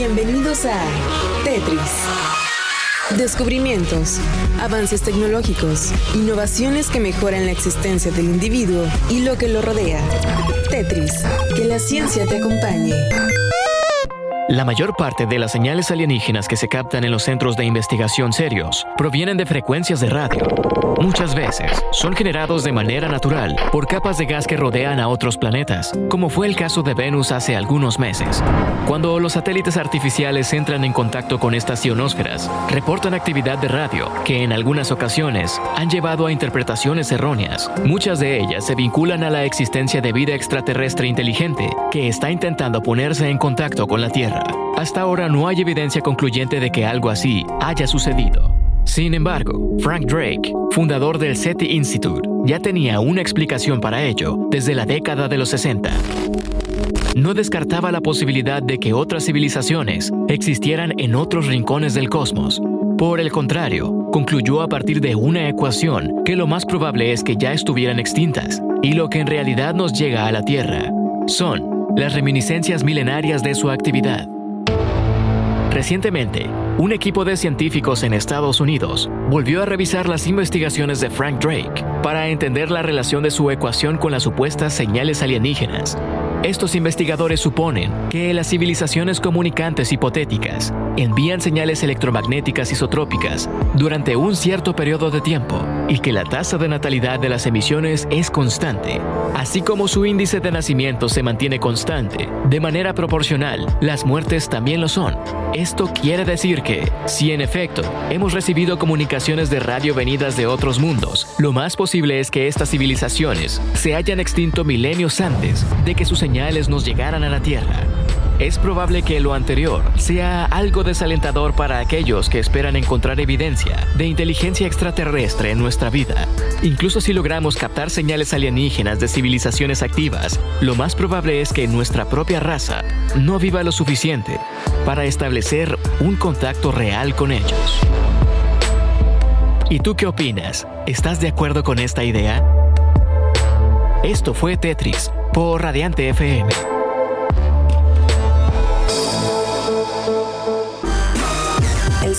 Bienvenidos a Tetris. Descubrimientos, avances tecnológicos, innovaciones que mejoran la existencia del individuo y lo que lo rodea. Tetris, que la ciencia te acompañe. La mayor parte de las señales alienígenas que se captan en los centros de investigación serios provienen de frecuencias de radio. Muchas veces son generados de manera natural por capas de gas que rodean a otros planetas, como fue el caso de Venus hace algunos meses. Cuando los satélites artificiales entran en contacto con estas ionosferas, reportan actividad de radio que en algunas ocasiones han llevado a interpretaciones erróneas. Muchas de ellas se vinculan a la existencia de vida extraterrestre inteligente que está intentando ponerse en contacto con la Tierra. Hasta ahora no hay evidencia concluyente de que algo así haya sucedido. Sin embargo, Frank Drake, fundador del SETI Institute, ya tenía una explicación para ello desde la década de los 60. No descartaba la posibilidad de que otras civilizaciones existieran en otros rincones del cosmos. Por el contrario, concluyó a partir de una ecuación que lo más probable es que ya estuvieran extintas, y lo que en realidad nos llega a la Tierra son las reminiscencias milenarias de su actividad. Recientemente, un equipo de científicos en Estados Unidos volvió a revisar las investigaciones de Frank Drake para entender la relación de su ecuación con las supuestas señales alienígenas. Estos investigadores suponen que las civilizaciones comunicantes hipotéticas envían señales electromagnéticas isotrópicas durante un cierto periodo de tiempo y que la tasa de natalidad de las emisiones es constante, así como su índice de nacimiento se mantiene constante. De manera proporcional, las muertes también lo son. Esto quiere decir que, si en efecto hemos recibido comunicaciones de radio venidas de otros mundos, lo más posible es que estas civilizaciones se hayan extinto milenios antes de que sus señales nos llegaran a la Tierra. Es probable que lo anterior sea algo desalentador para aquellos que esperan encontrar evidencia de inteligencia extraterrestre en nuestra vida. Incluso si logramos captar señales alienígenas de civilizaciones activas, lo más probable es que nuestra propia raza no viva lo suficiente para establecer un contacto real con ellos. ¿Y tú qué opinas? ¿Estás de acuerdo con esta idea? Esto fue Tetris por Radiante FM.